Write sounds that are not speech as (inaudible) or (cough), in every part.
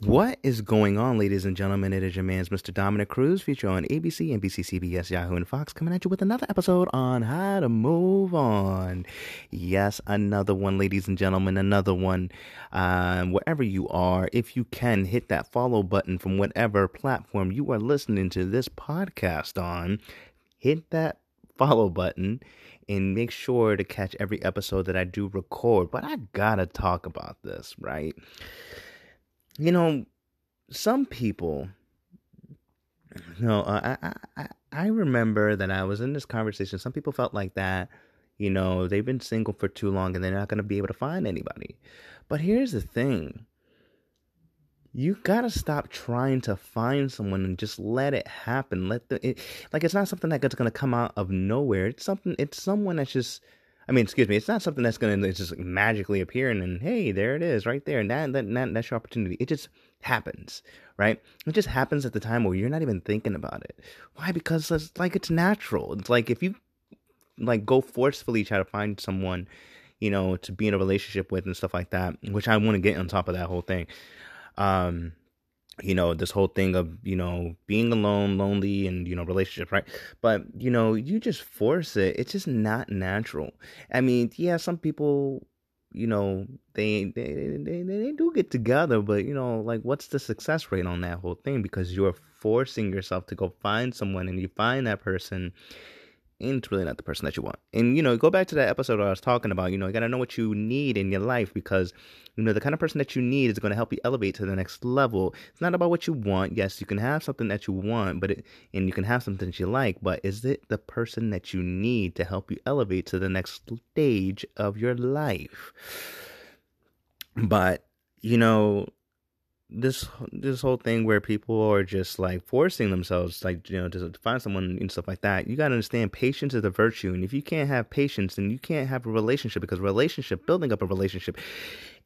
What is going on, ladies and gentlemen? It is your man's Mr. Dominic Cruz, feature on ABC, NBC, CBS, Yahoo, and Fox, coming at you with another episode on how to move on. Yes, another one, ladies and gentlemen, another one. Um, wherever you are, if you can, hit that follow button from whatever platform you are listening to this podcast on. Hit that follow button and make sure to catch every episode that I do record. But I gotta talk about this, right? you know, some people, you know, uh, I, I, I remember that I was in this conversation. Some people felt like that, you know, they've been single for too long and they're not to be able to find anybody. But here's the thing you gotta stop trying to find someone and just let it happen. Let the it, like it's not something that's gonna come out of nowhere. It's something. It's someone that's just I mean, excuse me, it's not something that's to It's just magically appear and then, hey, there it is right there. And that, that, that, that's your opportunity. It just happens, right? It just happens at the time where you're not even thinking about it. Why? Because it's like it's natural. It's like if you like go forcefully try to find someone, you know, to be in a relationship with and stuff like that, which I want to get on top of that whole thing. Um, you know this whole thing of you know being alone lonely and you know relationship right? But you know you just force it. It's just not natural. I mean yeah some people you know they they they, they do get together but you know like what's the success rate on that whole thing? Because you're forcing yourself to go find someone and you find that person and it's really not the person that you want. And you know, go back to that episode I was talking about. You know, you gotta know what you need in your life because you know the kind of person that you need is to help you elevate to the next level. It's not about what you want. Yes, you can have something that you want, but it, and you can have something that you like, but is it the person that you need to help you elevate to the next stage of your life? But you know, this this whole thing where people are just like forcing themselves like you know to, find someone and stuff like that you got to understand patience is a virtue and if you can't have patience then you can't have a relationship because relationship building up a relationship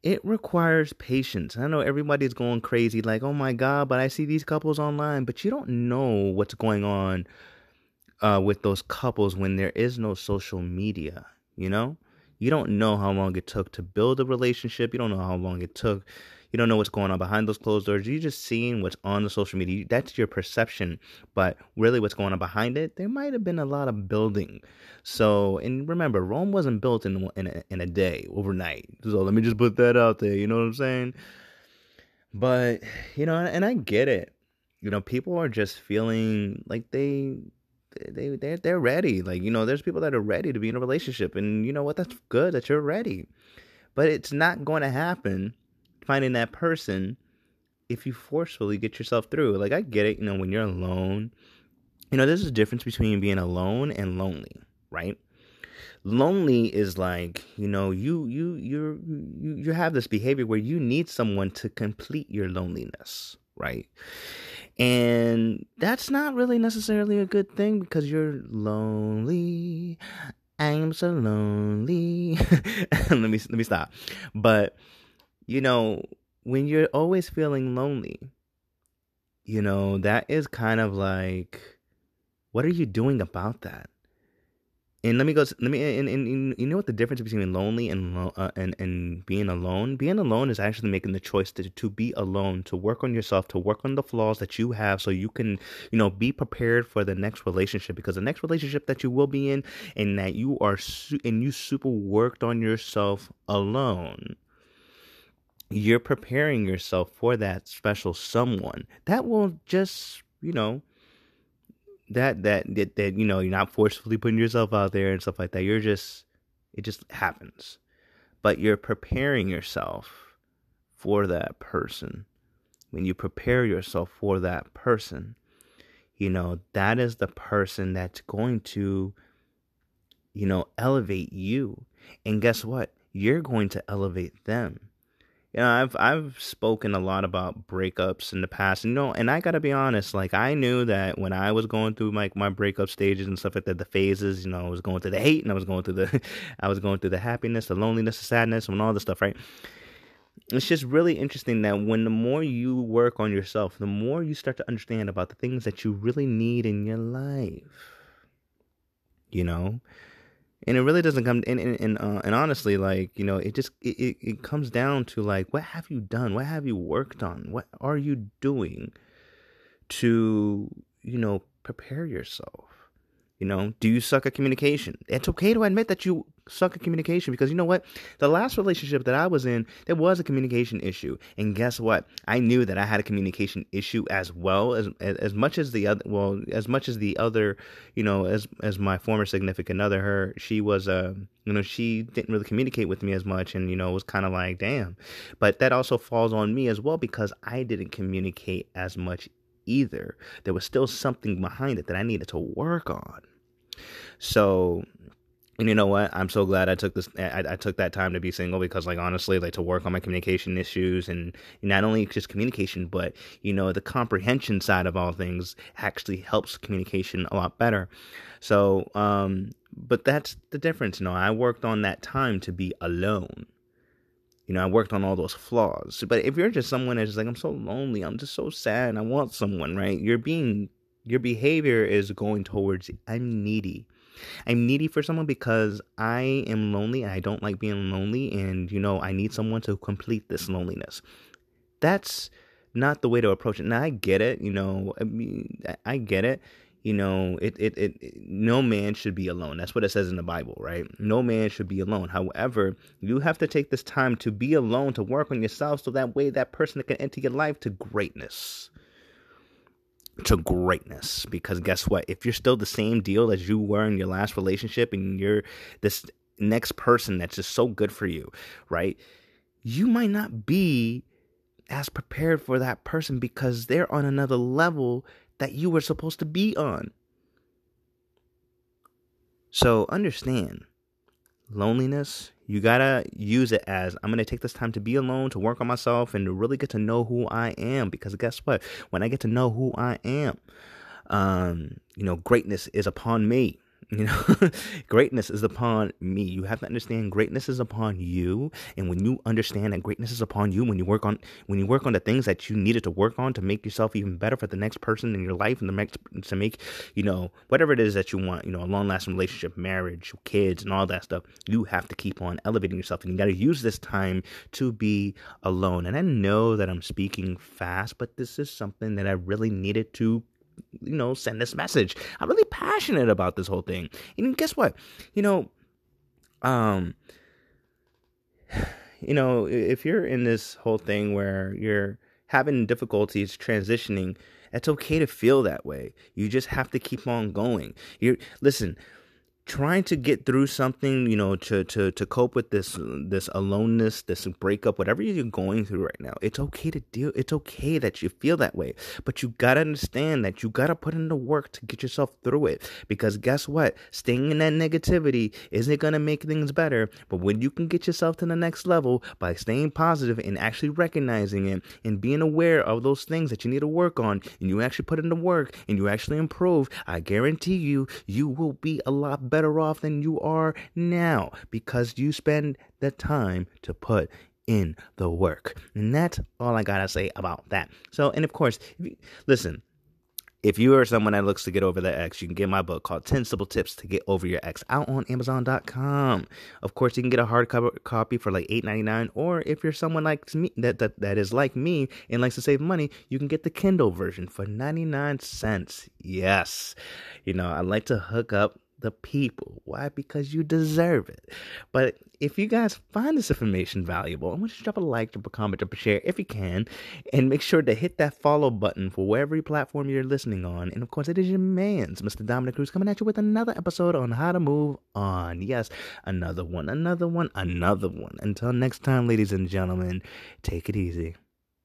it requires patience. I know everybody's going crazy like oh my god but i see these couples online but you don't know what's going on uh, with those couples when there is no social media you know? You don't know how long it took to build a relationship you don't know how long it took you don't know what's going on behind those closed doors. You're just seeing what's on the social media. That's your perception. But really, what's going on behind it, there might have been a lot of building. So, and remember, Rome wasn't built in, in, a, in a day, overnight. So let me just put that out there. You know what I'm saying? But, you know, and I get it. You know, people are just feeling like they they they they're ready. Like you know, there's people that are ready to be in a relationship, and you know what? That's good that you're ready, but it's not going to happen finding that person if you forcefully get yourself through. Like I get it, you know, when you're alone, you know, there's a difference between being alone and lonely, right? Lonely is like, you know, you you you you you have this behavior where you need someone to complete your loneliness, right? And that's not really necessarily a good thing because you're lonely. I'm so lonely. (laughs) let me let me stop. But you know, when you're always feeling lonely, you know, that is kind of like, what are you doing about that? And let me go. Let me. And, and, and you know what the difference between lonely and uh, and and being alone? Being alone is actually making the choice to to be alone, to work on yourself, to work on the flaws that you have, so you can, you know, be prepared for the next relationship. Because the next relationship that you will be in, and that you are, su- and you super worked on yourself alone you're preparing yourself for that special someone that will just you know that that that, that you know you're not forcefully putting yourself out there and stuff like that. You're just it just happens. But you're preparing yourself for that person. When you prepare yourself for that person you know that is the person that's going to you know elevate you. And guess what? You're going to elevate them you know, I've I've spoken a lot about breakups in the past, and you know, and I gotta be honest, like I knew that when I was going through my, my breakup stages and stuff like that, the phases, you know, I was going through the hate and I was going through the (laughs) I was going through the happiness, the loneliness, the sadness, and all this stuff, right? It's just really interesting that when the more you work on yourself, the more you start to understand about the things that you really need in your life. you know? And it really doesn't come and and and, uh, and honestly, like you know, it just it, it, it comes down to like, what have you done? What have you worked on? What are you doing to you know prepare yourself? You know, do you suck at communication? It's okay to admit that you suck at communication because you know what? The last relationship that I was in, there was a communication issue. And guess what? I knew that I had a communication issue as well as as much as the other well, as much as the other, you know, as as my former significant other her, she was uh, you know, she didn't really communicate with me as much and you know, it was kind of like, damn. But that also falls on me as well because I didn't communicate as much either. There was still something behind it that I needed to work on. So, and you know what? I'm so glad I took this. I, I, took that time to be single because, like, honestly, like to work on my communication issues and not only just communication, but you know, the comprehension side of all things actually helps communication a lot better. So, um, but that's the difference. You know, I worked on that time to be alone. You know, I worked on all those flaws. But if you're just someone that's just like, I'm so lonely, I'm just so sad, I want someone, right? You're being, your behavior is going towards, I'm needy. I'm needy for someone because I am lonely and I don't like being lonely and you know I need someone to complete this loneliness. That's not the way to approach it. Now I get it, you know, I mean I get it. You know, it, it, it, it, no man should be alone. That's what it says in the Bible, right? No man should be alone. However, you have to take this time to be alone, to work on yourself, so that way that person can enter your life to greatness to greatness. Because guess what? If you're still the same deal as you were in your last relationship and you're this next person that's just so good for you right? You might not be as prepared for that person because they're on another level that you were supposed to be on. So understand loneliness you gotta use it as I'm gonna take this time to be alone, to work on myself, and to really get to know who I am. Because guess what? When I get to know who I am, um, you know, greatness is upon me. (laughs) You know, greatness is upon me. You have to understand greatness is upon you. And when you understand that greatness is upon you, when you work on when you work on the things that you needed to work on to make yourself even better for the next person in your life and the next to make, you know, whatever it is that you want, you know, a long lasting relationship, marriage, kids, and all that stuff, you have to keep on elevating yourself. And you gotta use this time to be alone. And I know that I'm speaking fast, but this is something that I really needed to you know, send this message. I'm really passionate about this whole thing. And guess what? You know, um, (sighs) you know, if you're in this whole thing where you're having difficulties transitioning, it's okay to feel that way. You just have to keep on going. You listen, trying to get through something you know to to to cope with this this aloneness this breakup whatever you're going through right now it's okay to deal it's okay that you feel that way. But you got to understand that you got to put in the work to get yourself through it. Because guess what? Staying in that negativity isn't going to make things better. But when you can get yourself to the next level by staying positive and actually recognizing it and being aware of those things that you need to work on and you actually put in the work and you actually improve i guarantee you you will be a lot better off than you are now because you spend the time to put in the work. And that's all I gotta say about that. So, and of course, you, listen, if you are someone that looks to get over their ex, you can get my book called 10 Simple Tips to Get Over Your Ex out on Amazon.com. Of course, you can get a hardcover copy for like $8.99, or if you're someone like me that, that, that is like me and likes to save money, you can get the Kindle version for 99 cents. Yes. You know, I like to hook up the people. Why? Because you deserve it. But if you guys find this information valuable, I want you to drop a like, drop a comment, drop a share if you can, and make sure to hit that follow button for wherever platform you're listening on. And of course, it is your man's Mr. Dominic Cruz coming at you with another episode on how to move on. Yes, another one, another one, another one. Until next time, ladies and gentlemen, take it easy.